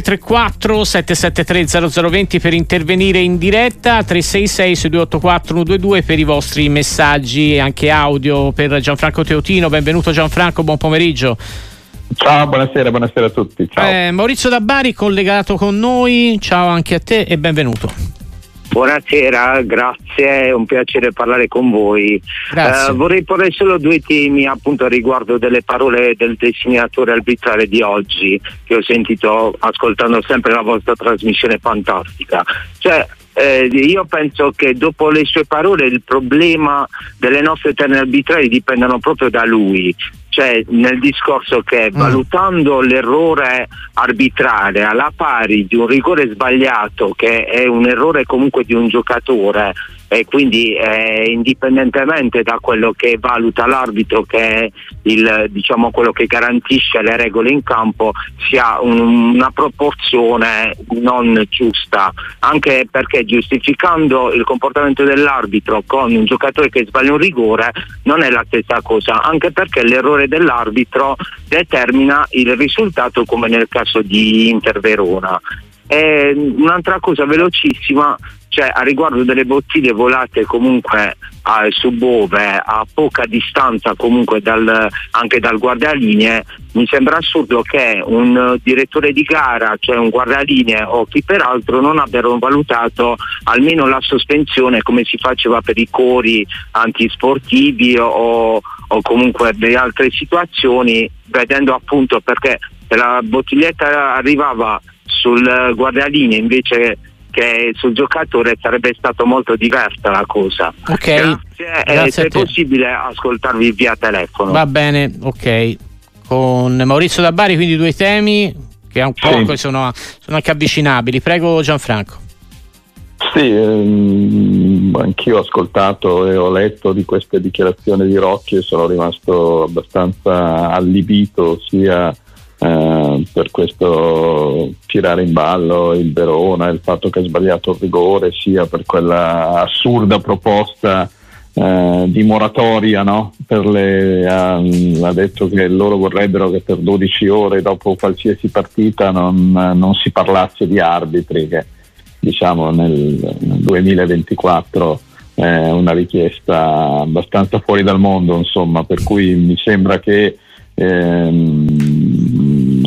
334 773 0020 per intervenire in diretta, 366 6284 122 per i vostri messaggi anche audio per Gianfranco Teotino. Benvenuto Gianfranco, buon pomeriggio. Ciao, buonasera, buonasera a tutti. Eh, Maurizio Dabbari collegato con noi, ciao anche a te e benvenuto. Buonasera, grazie, è un piacere parlare con voi. Eh, vorrei porre solo due temi appunto riguardo delle parole del destinatore arbitrale di oggi che ho sentito ascoltando sempre la vostra trasmissione fantastica. Cioè, eh, io penso che dopo le sue parole il problema delle nostre terne arbitrali dipendano proprio da lui, cioè nel discorso che mm. valutando l'errore arbitrale alla pari di un rigore sbagliato che è un errore comunque di un giocatore e quindi eh, indipendentemente da quello che valuta l'arbitro che è il, diciamo, quello che garantisce le regole in campo sia un, una proporzione non giusta anche perché giustificando il comportamento dell'arbitro con un giocatore che sbaglia un rigore non è la stessa cosa anche perché l'errore dell'arbitro determina il risultato come nel caso di Inter Verona. E un'altra cosa velocissima cioè a riguardo delle bottiglie volate comunque a, su Bove a poca distanza comunque dal, anche dal guardalinee mi sembra assurdo che un direttore di gara cioè un guardalinee o chi peraltro non abbiano valutato almeno la sospensione come si faceva per i cori antisportivi o, o comunque delle altre situazioni vedendo appunto perché la bottiglietta arrivava sul guardalinee invece che sul giocatore sarebbe stato molto diversa la cosa. Ok. Grazie, Grazie se è possibile ascoltarvi via telefono. Va bene, ok. Con Maurizio Dabbari, quindi due temi che un po' sì. sono, sono anche avvicinabili. Prego Gianfranco. Sì, ehm, anch'io ho ascoltato e ho letto di queste dichiarazioni di Rocchi e sono rimasto abbastanza allibito sia eh, per questo tirare in ballo il Verona, il fatto che ha sbagliato il rigore, sia per quella assurda proposta eh, di moratoria, no? le, ha, ha, detto che loro vorrebbero che per 12 ore dopo qualsiasi partita non, non si parlasse di arbitri, che diciamo nel, nel 2024 è una richiesta abbastanza fuori dal mondo, insomma, per cui mi sembra che ehm,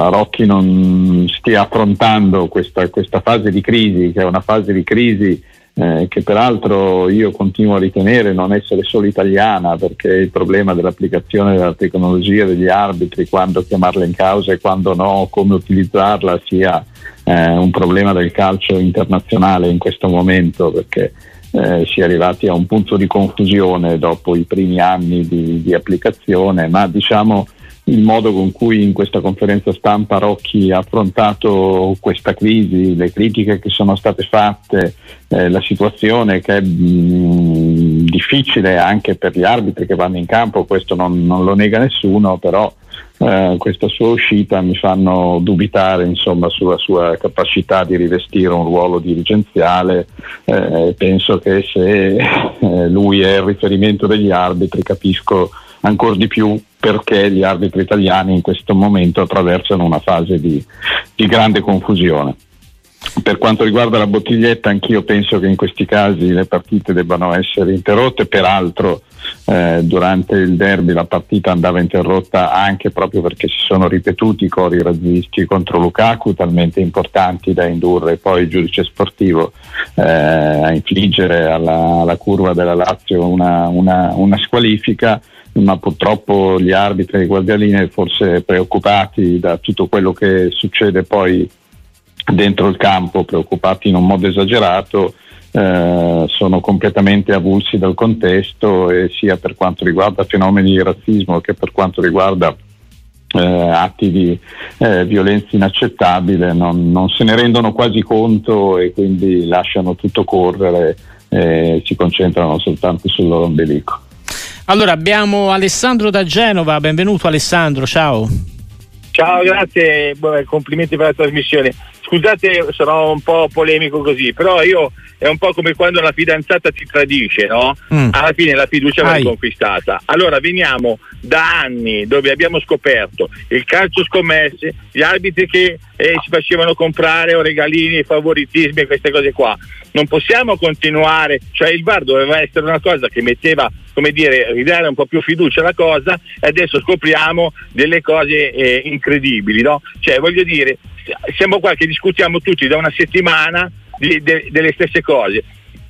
Rocchi non stia affrontando questa, questa, fase di crisi, che è una fase di crisi eh, che peraltro io continuo a ritenere non essere solo italiana, perché il problema dell'applicazione della tecnologia degli arbitri, quando chiamarla in causa e quando no, come utilizzarla, sia eh, un problema del calcio internazionale in questo momento, perché eh, si è arrivati a un punto di confusione dopo i primi anni di, di applicazione, ma diciamo il modo con cui in questa conferenza stampa Rocchi ha affrontato questa crisi, le critiche che sono state fatte, eh, la situazione che è mh, difficile anche per gli arbitri che vanno in campo, questo non, non lo nega nessuno, però eh, questa sua uscita mi fanno dubitare insomma, sulla sua capacità di rivestire un ruolo dirigenziale. Eh, penso che se eh, lui è il riferimento degli arbitri capisco ancora di più perché gli arbitri italiani in questo momento attraversano una fase di, di grande confusione. Per quanto riguarda la bottiglietta, anch'io penso che in questi casi le partite debbano essere interrotte, peraltro eh, durante il derby la partita andava interrotta anche proprio perché si sono ripetuti i cori razzisti contro Lukaku, talmente importanti da indurre poi il giudice sportivo eh, a infliggere alla, alla, curva della Lazio una, una, una squalifica ma purtroppo gli arbitri e i guardialine forse preoccupati da tutto quello che succede poi dentro il campo, preoccupati in un modo esagerato, eh, sono completamente avulsi dal contesto e sia per quanto riguarda fenomeni di razzismo che per quanto riguarda eh, atti di eh, violenza inaccettabile non, non, se ne rendono quasi conto e quindi lasciano tutto correre e si concentrano soltanto sul loro ombelico. Allora abbiamo Alessandro da Genova, benvenuto Alessandro, ciao. Ciao, grazie, complimenti per la trasmissione. Scusate, sarò un po' polemico così, però io è un po' come quando la fidanzata ti tradisce, no? Mm. Alla fine la fiducia va conquistata. Allora veniamo da anni dove abbiamo scoperto il calcio scommesse, gli arbitri che eh, si facevano comprare o regalini, favoritismi e queste cose qua. Non possiamo continuare, cioè il VAR doveva essere una cosa che metteva, come dire, ridare un po' più fiducia alla cosa e adesso scopriamo delle cose eh, incredibili, no? Cioè voglio dire, siamo qua che discutiamo tutti da una settimana di, de, delle stesse cose.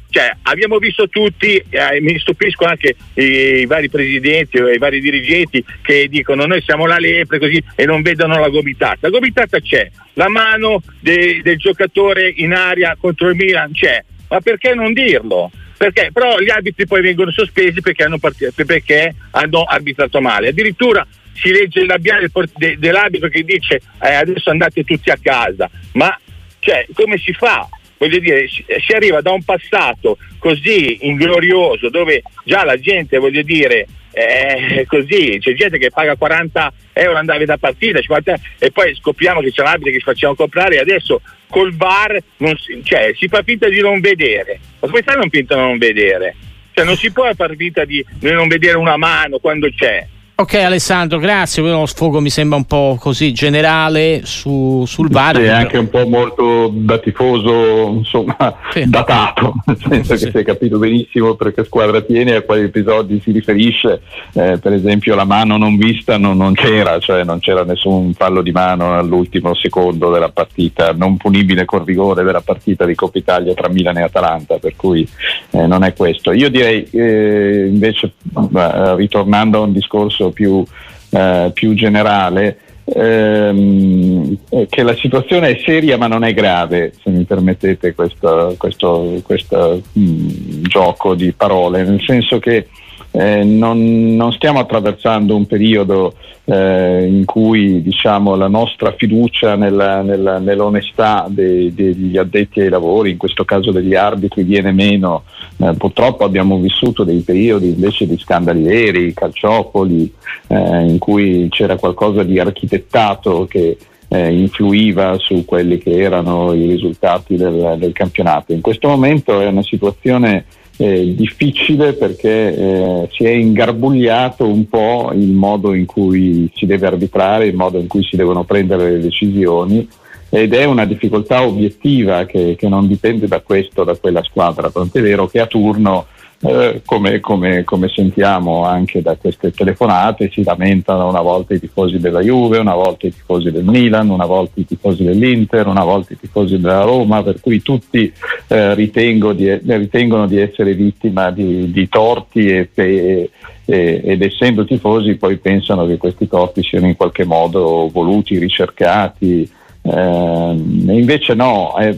Cioè, abbiamo visto tutti, eh, mi stupisco anche i, i, vari presidenti o i vari dirigenti che dicono noi siamo la lepre così e non vedono la gomitata. La gomitata c'è, la mano de, del giocatore in aria contro il Milan c'è, ma perché non dirlo? Perché? Però gli arbitri poi vengono sospesi perché hanno, part- perché hanno arbitrato male. Addirittura si legge il labiale dell'arbitro che dice eh, adesso andate tutti a casa. Ma cioè, come si fa? voglio dire, si arriva da un passato così inglorioso dove già la gente, voglio dire, è così, c'è gente che paga 40 euro andare da partita 50, e poi scopriamo che c'è l'arbitro che ci facciamo comprare e adesso col bar si, cioè, si fa finta di non vedere. Ma come stai non finta di non vedere? Cioè non si può far finta di non vedere una mano quando c'è. Ok Alessandro, grazie, uno sfogo mi sembra un po' così generale su, sul VAR. Sì, anche un po' molto da tifoso, insomma, sì. datato, nel senso sì. che si è capito benissimo perché squadra tiene a quali episodi si riferisce, eh, per esempio la mano non vista non, non, c'era, cioè non c'era nessun fallo di mano all'ultimo secondo della partita, non punibile con rigore della partita di Coppa Italia tra Milan e Atalanta, per cui eh, non è questo. Io direi eh, invece, ritornando a un discorso più, eh, più generale, ehm, che la situazione è seria ma non è grave, se mi permettete questo, questo, questo mh, gioco di parole, nel senso che eh, non, non, stiamo attraversando un periodo eh, in cui diciamo, la nostra fiducia nella, nella, nell'onestà dei, degli addetti ai lavori, in questo caso degli arbitri, viene meno. Eh, purtroppo abbiamo vissuto dei periodi invece di scandali veri, calciopoli, eh, in cui c'era qualcosa di architettato che eh, influiva su quelli che erano i risultati del, del campionato. In questo momento è una situazione eh, difficile perché eh, si è ingarbugliato un po' il modo in cui si deve arbitrare, il modo in cui si devono prendere le decisioni ed è una difficoltà obiettiva che, che non dipende da questo o da quella squadra, tant'è vero che a turno eh, come, come, come, sentiamo anche da queste telefonate, si lamentano una volta i tifosi della Juve, una volta i tifosi del Milan, una volta i tifosi dell'Inter, una volta i tifosi della Roma, per cui tutti eh, di, ritengono di essere vittima di, di torti e, e, ed essendo tifosi poi pensano che questi torti siano in qualche modo voluti, ricercati eh, invece no, eh,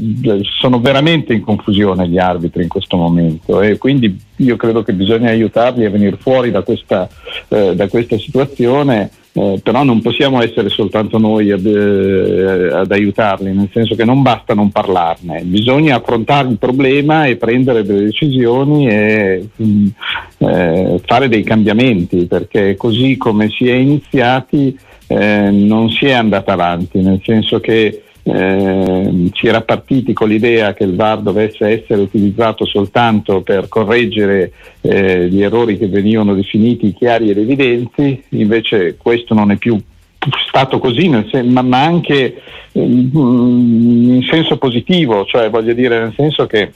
sono veramente in confusione gli arbitri in questo momento e quindi io credo che bisogna aiutarli a venire fuori da questa, eh, da questa situazione. Eh, però non possiamo essere soltanto noi ad, eh, ad, aiutarli, nel senso che non basta non parlarne, bisogna affrontare il problema e prendere delle decisioni e mh, mm, eh, fare dei cambiamenti, perché così come si è iniziati eh, non si è andata avanti, nel senso che eh, si era partiti con l'idea che il VAR dovesse essere utilizzato soltanto per correggere eh, gli errori che venivano definiti chiari ed evidenti, invece questo non è più stato così, ma, ma, anche eh, in senso positivo, cioè voglio dire nel senso che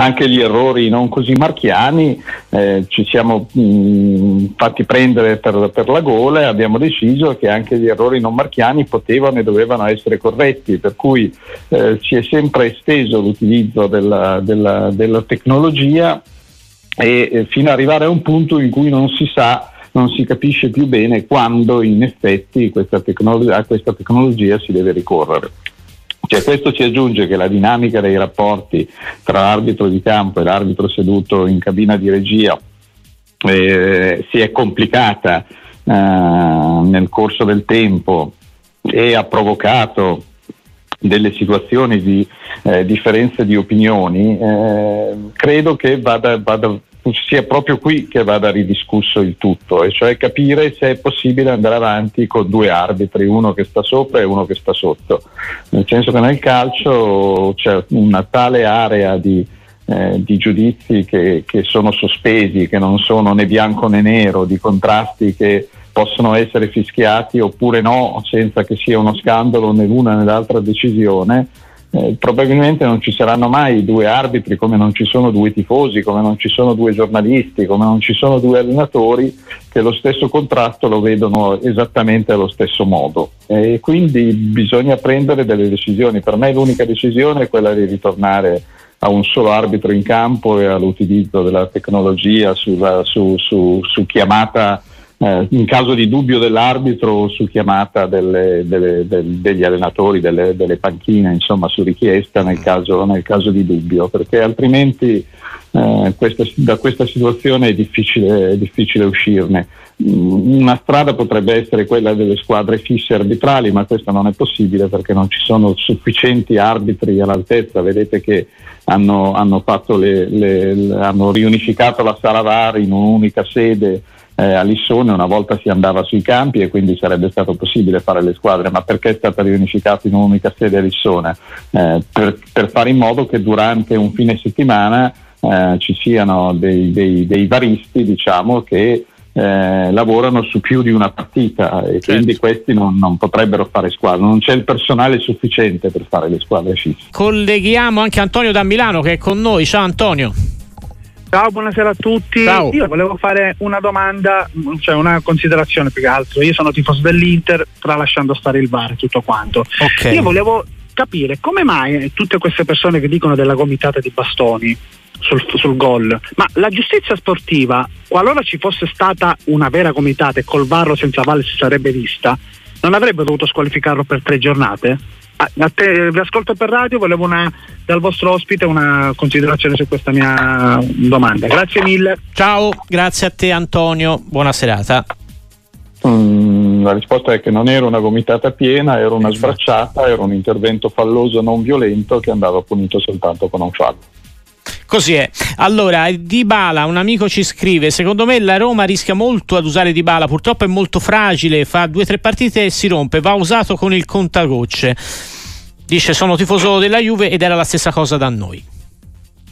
anche gli errori non così marchiani eh, ci siamo mh, mm, fatti prendere per, per, la gola e abbiamo deciso che anche gli errori non marchiani potevano e dovevano essere corretti, per cui eh, si è sempre esteso l'utilizzo della, della, della tecnologia e eh, fino ad arrivare a un punto in cui non si sa non si capisce più bene quando in effetti questa tecnologia, a questa tecnologia si deve ricorrere. Cioè, questo ci aggiunge che la dinamica dei rapporti tra l'arbitro di campo e l'arbitro seduto in cabina di regia eh, si è complicata eh, nel corso del tempo e ha provocato delle situazioni di eh, differenze di opinioni, eh, credo che vada, vada sia proprio qui che vada ridiscusso il tutto, e cioè capire se è possibile andare avanti con due arbitri, uno che sta sopra e uno che sta sotto. Nel senso che nel calcio c'è una tale area di, eh, di giudizi che, che sono sospesi, che non sono né bianco né nero, di contrasti che possono essere fischiati oppure no, senza che sia uno scandalo né l'una né l'altra decisione eh, probabilmente non ci saranno mai due arbitri come non ci sono due tifosi, come non ci sono due giornalisti, come non ci sono due allenatori che lo stesso contratto lo vedono esattamente allo stesso modo. E quindi bisogna prendere delle decisioni. Per me l'unica decisione è quella di ritornare a un solo arbitro in campo e all'utilizzo della tecnologia sulla, su, su, su chiamata eh, in caso di dubbio dell'arbitro su chiamata delle, delle, del, degli allenatori, delle, delle, panchine, insomma su richiesta nel caso, nel caso di dubbio, perché altrimenti eh, questa, da questa situazione è difficile, è difficile uscirne. Mm, una strada potrebbe essere quella delle squadre fisse arbitrali, ma questo non è possibile perché non ci sono sufficienti arbitri all'altezza. Vedete che hanno, hanno, le, le, hanno riunificato la sala VAR in un'unica sede eh, a Lissone una volta si andava sui campi e quindi sarebbe stato possibile fare le squadre, ma perché è stata riunificata in un'unica sede a Lissone? Eh, per, per, fare in modo che durante un fine settimana eh, ci siano dei, dei, dei varisti diciamo, che eh, lavorano su più di una partita e certo. quindi questi non, non, potrebbero fare squadra, non c'è il personale sufficiente per fare le squadre fisse. Colleghiamo anche Antonio da Milano che è con noi, ciao Antonio. Ciao, buonasera a tutti. Ciao. Io volevo fare una domanda, cioè una considerazione più che altro. Io sono tifoso dell'Inter, tralasciando stare il VAR e tutto quanto. Okay. Io volevo capire come mai tutte queste persone che dicono della gomitata di bastoni sul, sul gol, ma la giustizia sportiva, qualora ci fosse stata una vera gomitata e col VAR senza VAR si sarebbe vista, non avrebbe dovuto squalificarlo per tre giornate? A te, vi ascolto per radio, volevo una, dal vostro ospite una considerazione su questa mia domanda. Grazie mille. Ciao, grazie a te Antonio, buona serata. Mm, la risposta è che non era una gomitata piena, era una esatto. sbracciata, era un intervento falloso non violento che andava punito soltanto con un fallo. Così è. Allora, Di Bala, un amico ci scrive: Secondo me la Roma rischia molto ad usare Di Bala, purtroppo è molto fragile, fa due o tre partite e si rompe, va usato con il contagocce. Dice: Sono tifoso della Juve ed era la stessa cosa da noi.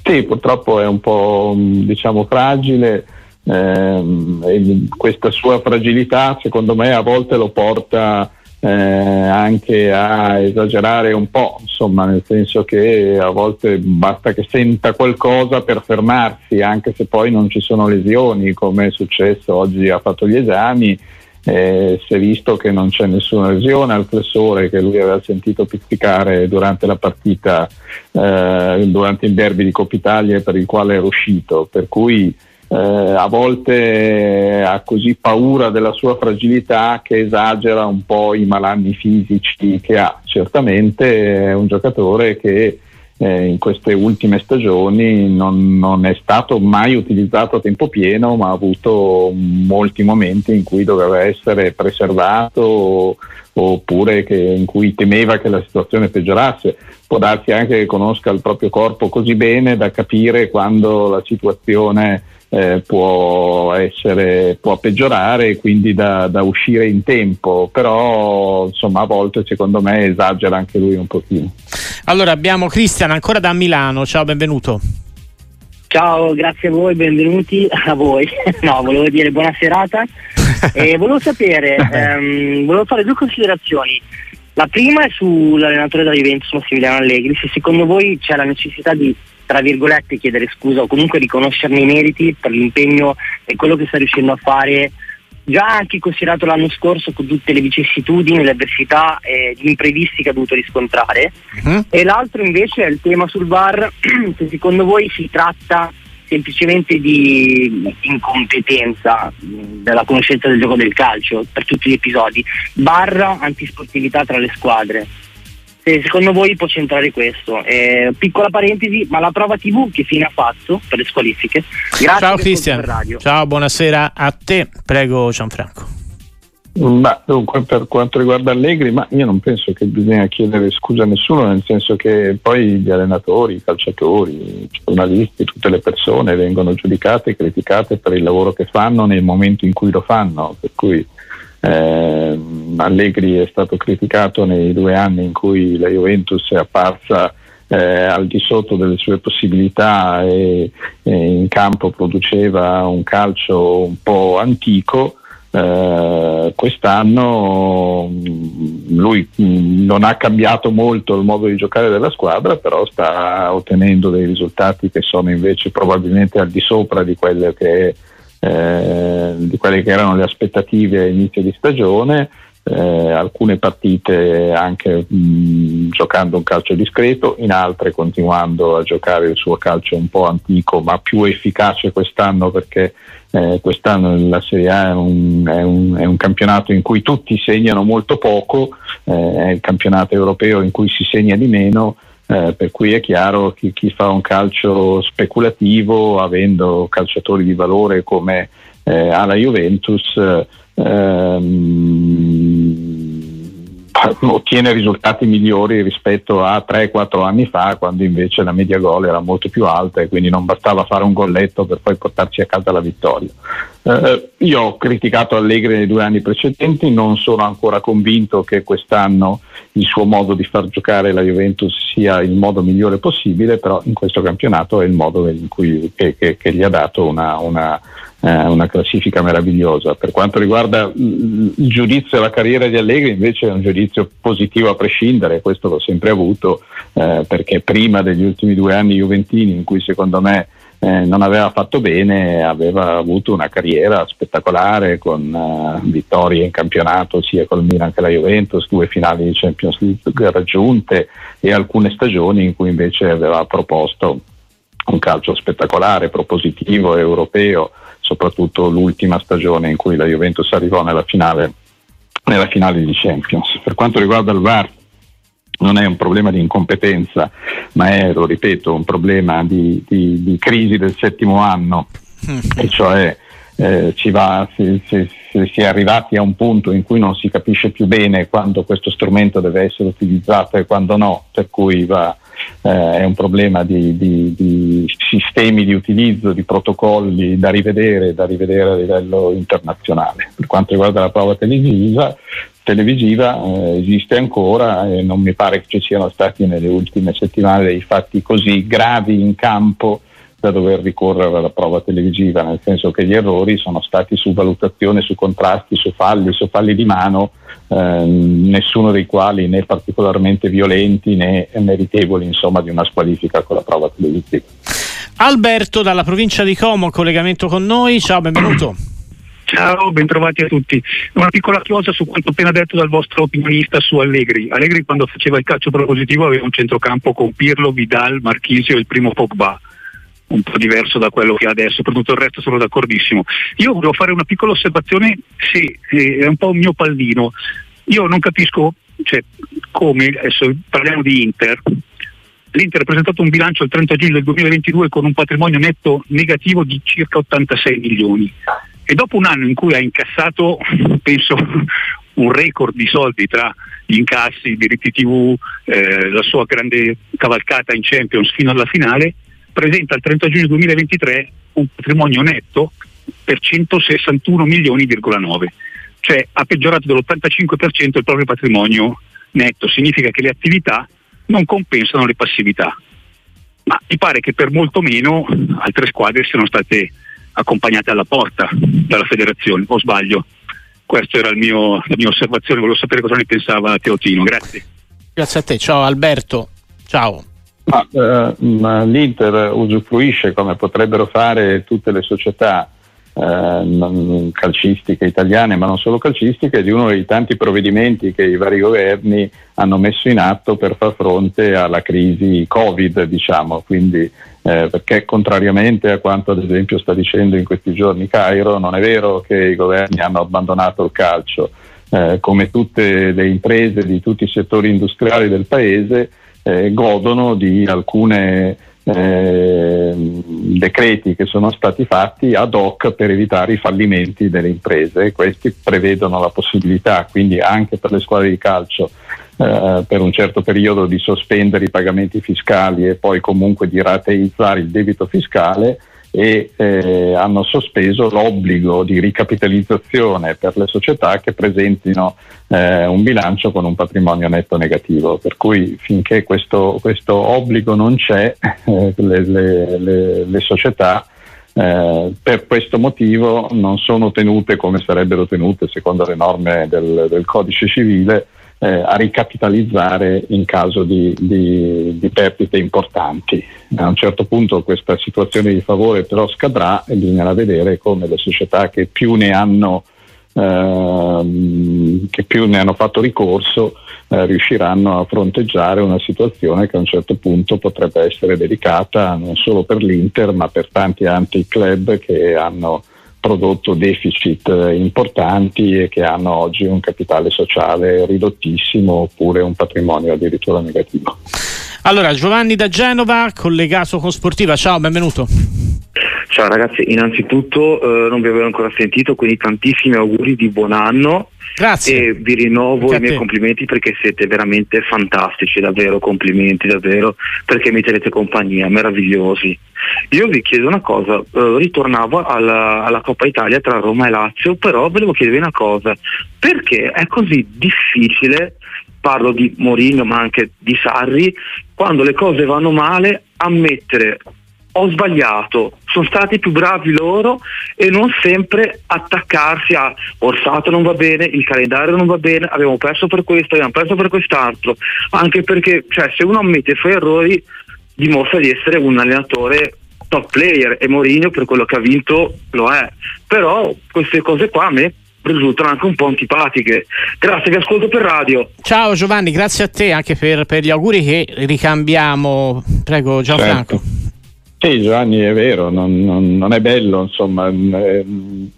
Sì, purtroppo è un po' diciamo fragile. Eh, questa sua fragilità, secondo me, a volte lo porta eh, anche a esagerare un po', insomma, nel senso che a volte basta che senta qualcosa per fermarsi, anche se poi non ci sono lesioni, come è successo oggi ha fatto gli esami. Eh, si è visto che non c'è nessuna lesione al flessore che lui aveva sentito pizzicare durante la partita, eh, durante il derby di Coppa Italia per il quale era uscito, per cui eh, a volte ha così paura della sua fragilità che esagera un po' i malanni fisici che ha. Certamente è un giocatore che eh, in queste ultime stagioni non, non, è stato mai utilizzato a tempo pieno, ma ha avuto molti momenti in cui doveva essere preservato oppure che, in cui temeva che la situazione peggiorasse. Può darsi anche che conosca il proprio corpo così bene da capire quando la situazione eh, può, essere, può peggiorare e quindi da, da, uscire in tempo, però insomma a volte secondo me esagera anche lui un pochino. Allora abbiamo Cristian ancora da Milano, ciao benvenuto. Ciao, grazie a voi, benvenuti a voi. No, volevo dire buona serata e volevo sapere, ehm, volevo fare due considerazioni. La prima è sull'allenatore della Juventus, Massimiliano Allegri, se secondo voi c'è la necessità di tra virgolette chiedere scusa o comunque riconoscerne i meriti per l'impegno e quello che sta riuscendo a fare già anche considerato l'anno scorso con tutte le vicissitudini, le avversità e gli imprevisti che ha dovuto riscontrare. Uh-huh. E l'altro invece è il tema sul VAR, se secondo voi si tratta semplicemente di incompetenza della conoscenza del gioco del calcio per tutti gli episodi, barra antisportività tra le squadre se secondo voi può centrare questo. Eh, piccola parentesi, ma la prova TV che fine ha fatto per le squalifiche? Grazie Ciao Cristian. Ciao, buonasera a te. Prego Gianfranco. Ma dunque, per quanto riguarda Allegri, ma io non penso che bisogna chiedere scusa a nessuno, nel senso che poi gli allenatori, i calciatori, i giornalisti, tutte le persone vengono giudicate e criticate per il lavoro che fanno nel momento in cui lo fanno. Per cui eh, Allegri è stato criticato nei due anni in cui la Juventus è apparsa eh, al di sotto delle sue possibilità e, e in campo produceva un calcio un po' antico. Eh, quest'anno mm, lui mm, non ha cambiato molto il modo di giocare della squadra, però sta ottenendo dei risultati che sono invece probabilmente al di sopra di quelle che, eh, di quelle che erano le aspettative a inizio di stagione. Eh, alcune partite anche mh, giocando un calcio discreto, in altre continuando a giocare il suo calcio un po' antico ma più efficace quest'anno perché eh, quest'anno la Serie A è un, è, un, è un, campionato in cui tutti segnano molto poco, eh, è il campionato europeo in cui si segna di meno, eh, per cui è chiaro che chi fa un calcio speculativo, avendo calciatori di valore come eh, ha la Juventus, ehm, ottiene risultati migliori rispetto a 3-4 anni fa quando invece la media gol era molto più alta e quindi non bastava fare un golletto per poi portarci a casa la vittoria. Eh, io ho criticato Allegri nei due anni precedenti, non sono ancora convinto che quest'anno il suo modo di far giocare la Juventus sia il modo migliore possibile, però in questo campionato è il modo cui, che, che, che, gli ha dato una, una eh, una classifica meravigliosa. Per quanto riguarda il giudizio alla carriera di Allegri invece è un giudizio positivo a prescindere, questo l'ho sempre avuto eh, perché prima degli ultimi due anni juventini in cui secondo me eh, non aveva fatto bene, aveva avuto una carriera spettacolare con uh, vittorie in campionato sia col Milan che la Juventus, due finali di Champions League raggiunte e alcune stagioni in cui invece aveva proposto un calcio spettacolare, propositivo, europeo, soprattutto l'ultima stagione in cui la Juventus arrivò nella finale, nella finale di Champions. Per quanto riguarda il VAR, non è un problema di incompetenza, ma è, lo ripeto, un problema di, di, di crisi del settimo anno, e cioè eh, va, si, si, si, è arrivati a un punto in cui non si capisce più bene quando questo strumento deve essere utilizzato e quando no, per cui va, eh, è un problema di, di, di, sistemi di utilizzo, di protocolli da rivedere, da rivedere a livello internazionale. Per quanto riguarda la prova televisiva, televisiva eh, esiste ancora e non mi pare che ci siano stati nelle ultime settimane dei fatti così gravi in campo da dover ricorrere alla prova televisiva, nel senso che gli errori sono stati su valutazione, su contrasti, su falli, su falli di mano, eh, nessuno dei quali né particolarmente violenti né meritevoli insomma, di una squalifica con la prova televisiva. Alberto dalla provincia di Como, collegamento con noi, ciao, benvenuto. Ciao, bentrovati a tutti. Una piccola chiosa su quanto appena detto dal vostro opinionista su Allegri. Allegri quando faceva il calcio propositivo aveva un centrocampo con Pirlo, Vidal, Marchisio e il primo Pogba un po' diverso da quello che ha adesso, per tutto il resto sono d'accordissimo. Io volevo fare una piccola osservazione, sì, è un po' un mio pallino. Io non capisco cioè, come, adesso parliamo di Inter, l'Inter ha presentato un bilancio il 30 giugno del 2022 con un patrimonio netto negativo di circa 86 milioni e dopo un anno in cui ha incassato, penso, un record di soldi tra gli incassi, i diritti TV, eh, la sua grande cavalcata in Champions fino alla finale, presenta il 30 giugno 2023 un patrimonio netto per 161 milioni,9, cioè ha peggiorato dell'85% il proprio patrimonio netto, significa che le attività non compensano le passività. Ma mi pare che per molto meno altre squadre siano state accompagnate alla porta dalla federazione, o sbaglio? Questa era mio, la mia osservazione, volevo sapere cosa ne pensava Teotino, grazie. Grazie a te, ciao Alberto, ciao. Ma, eh, ma l'Inter usufruisce, come potrebbero fare tutte le società eh, calcistiche italiane, ma non solo calcistiche, di uno dei tanti provvedimenti che i vari governi hanno messo in atto per far fronte alla crisi Covid, diciamo. Quindi, eh, perché contrariamente a quanto ad esempio sta dicendo in questi giorni Cairo, non è vero che i governi hanno abbandonato il calcio. Eh, come tutte le imprese di tutti i settori industriali del paese, eh, godono di alcune eh, decreti che sono stati fatti ad hoc per evitare i fallimenti delle imprese. Questi prevedono la possibilità, quindi anche per le squadre di calcio, eh, per un certo periodo di sospendere i pagamenti fiscali e poi comunque di rateizzare il debito fiscale e eh, hanno sospeso l'obbligo di ricapitalizzazione per le società che presentino eh, un bilancio con un patrimonio netto negativo. Per cui finché questo, questo obbligo non c'è, eh, le, le, le, le, società eh, per questo motivo non sono tenute come sarebbero tenute secondo le norme del, del codice civile eh, a ricapitalizzare in caso di, di, di, perdite importanti. A un certo punto questa situazione di favore però scadrà e bisognerà vedere come le società che più ne hanno, eh, che più ne hanno fatto ricorso eh, riusciranno a fronteggiare una situazione che a un certo punto potrebbe essere delicata non solo per l'Inter ma per tanti altri club che hanno prodotto deficit importanti e che hanno oggi un capitale sociale ridottissimo oppure un patrimonio addirittura negativo. Allora, Giovanni da Genova, collegato con Sportiva, ciao, benvenuto. Ciao ragazzi, innanzitutto eh, non vi avevo ancora sentito, quindi tantissimi auguri di buon anno. Grazie. E vi rinnovo i miei complimenti perché siete veramente fantastici, davvero complimenti, davvero, perché mi tenete compagnia, meravigliosi. Io vi chiedo una cosa, eh, ritornavo alla, alla, Coppa Italia tra Roma e Lazio, però volevo chiedervi una cosa, perché è così difficile, parlo di Morino ma anche di Sarri, quando le cose vanno male, ammettere ho sbagliato, sono stati più bravi loro e non sempre attaccarsi a Orsato non va bene, il calendario non va bene, abbiamo perso per questo, abbiamo perso per quest'altro, anche perché cioè, se uno ammette i suoi errori dimostra di essere un allenatore top player e Mourinho per quello che ha vinto lo è, però queste cose qua a me risultano anche un po' antipatiche. Grazie, vi ascolto per radio. Ciao Giovanni, grazie a te anche per, per gli auguri che ricambiamo. Prego Gianfranco. Certo. Sì, Giovanni, è vero, non, non, non è bello, insomma, eh,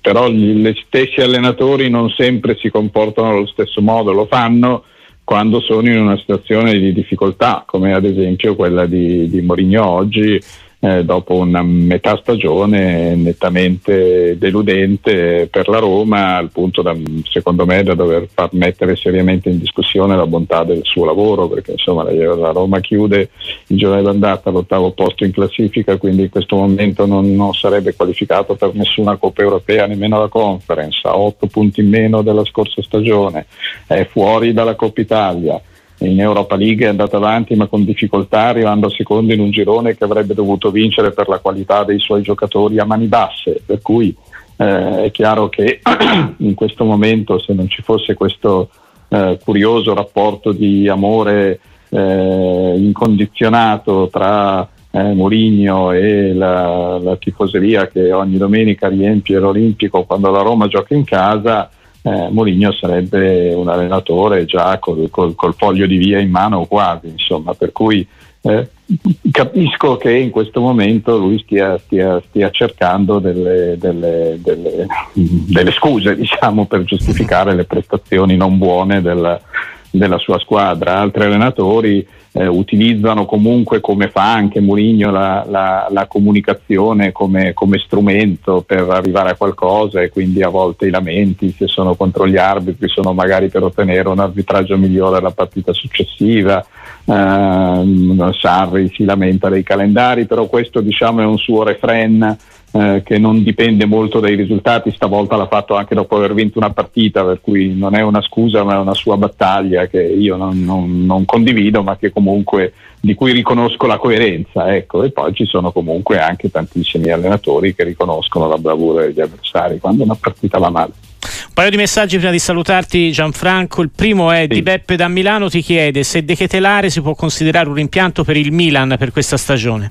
però gli stessi allenatori non sempre si comportano allo stesso modo, lo fanno quando sono in una situazione di difficoltà, come ad esempio quella di, di Morigno oggi, eh, dopo una metà stagione nettamente deludente per la Roma, al punto da, secondo me da dover far mettere seriamente in discussione la bontà del suo lavoro, perché insomma la, Roma chiude il giorno d'andata all'ottavo posto in classifica, quindi in questo momento non, non sarebbe qualificato per nessuna Coppa Europea, nemmeno la Conference, ha otto punti in meno della scorsa stagione, è fuori dalla Coppa Italia in Europa League è andato avanti ma con difficoltà arrivando a secondo in un girone che avrebbe dovuto vincere per la qualità dei suoi giocatori a mani basse, per cui eh, è chiaro che in questo momento se non ci fosse questo eh, curioso rapporto di amore eh, incondizionato tra eh, Mourinho e la, la tifoseria che ogni domenica riempie l'Olimpico quando la Roma gioca in casa, eh, Mourinho sarebbe un allenatore già col, col, col, foglio di via in mano quasi, insomma, per cui eh, capisco che in questo momento lui stia, stia, stia cercando delle, delle, delle, delle, scuse diciamo, per giustificare le prestazioni non buone del, della sua squadra. Altri allenatori eh, utilizzano comunque, come fa anche Mourinho, la, la, la comunicazione come, come, strumento per arrivare a qualcosa e quindi a volte i lamenti, se sono contro gli arbitri, sono magari per ottenere un arbitraggio migliore alla partita successiva. Eh, Sarri si lamenta dei calendari, però questo diciamo, è un suo refrain eh, che non dipende molto dai risultati, stavolta l'ha fatto anche dopo aver vinto una partita, per cui non è una scusa ma è una sua battaglia che io non, non, non condivido ma che comunque di cui riconosco la coerenza. Ecco. E poi ci sono comunque anche tantissimi allenatori che riconoscono la bravura degli avversari quando una partita va male. Un paio di messaggi prima di salutarti Gianfranco, il primo è sì. di Beppe da Milano, ti chiede se De Ketelare si può considerare un rimpianto per il Milan per questa stagione.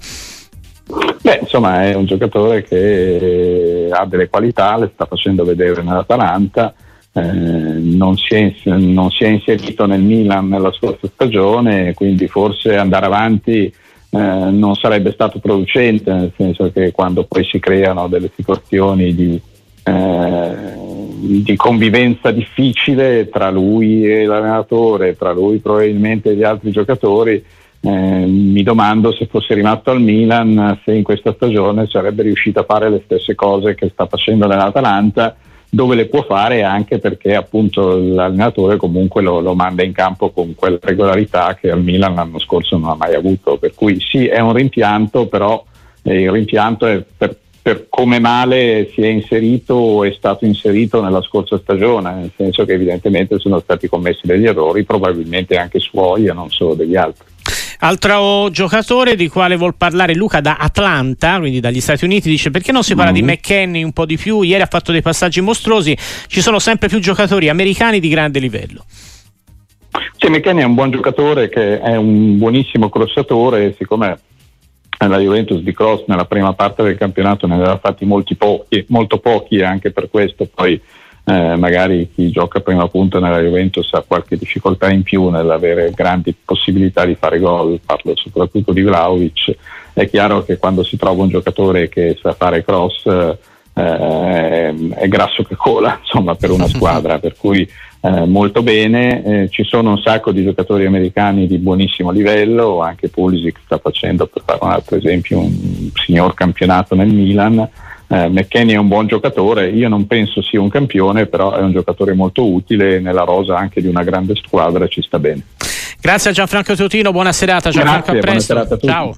Beh, insomma, è un giocatore che ha delle qualità, le sta facendo vedere nell'Atalanta. Eh, non, si è, non, si è, inserito nel Milan nella scorsa stagione, quindi forse andare avanti eh, non sarebbe stato producente, nel senso che quando poi si creano delle situazioni di, eh, di convivenza difficile tra lui e l'allenatore, tra lui probabilmente e gli altri giocatori, eh, mi domando se fosse rimasto al Milan, se in questa stagione sarebbe riuscito a fare le stesse cose che sta facendo nell'Atalanta, dove le può fare anche perché appunto l'allenatore comunque lo, lo manda in campo con quella regolarità che al Milan l'anno scorso non ha mai avuto. Per cui sì, è un rimpianto, però eh, il rimpianto è per, per come male si è inserito o è stato inserito nella scorsa stagione, nel senso che evidentemente sono stati commessi degli errori, probabilmente anche suoi e non solo degli altri. Altro giocatore di quale vuol parlare Luca da Atlanta, quindi dagli Stati Uniti, dice perché non si parla mm-hmm. di McKenny un po' di più? Ieri ha fatto dei passaggi mostruosi, ci sono sempre più giocatori americani di grande livello. Sì, McKenny è un buon giocatore che è un buonissimo crossatore, siccome la Juventus di cross nella prima parte del campionato ne aveva fatti molti pochi, molto pochi e anche per questo poi eh, magari chi gioca prima punta nella Juventus ha qualche difficoltà in più nell'avere grandi possibilità di fare gol, parlo soprattutto di Vlaovic, è chiaro che quando si trova un giocatore che sa fare cross eh, è grasso che cola insomma, per una squadra, per cui eh, molto bene, eh, ci sono un sacco di giocatori americani di buonissimo livello, anche Pulisic sta facendo per fare un altro esempio un signor campionato nel Milan eh, McKenny è un buon giocatore, io non penso sia un campione, però è un giocatore molto utile nella rosa anche di una grande squadra ci sta bene. Grazie a Gianfranco Teutino, buona serata Gianfranco, Grazie, a presto. Ciao.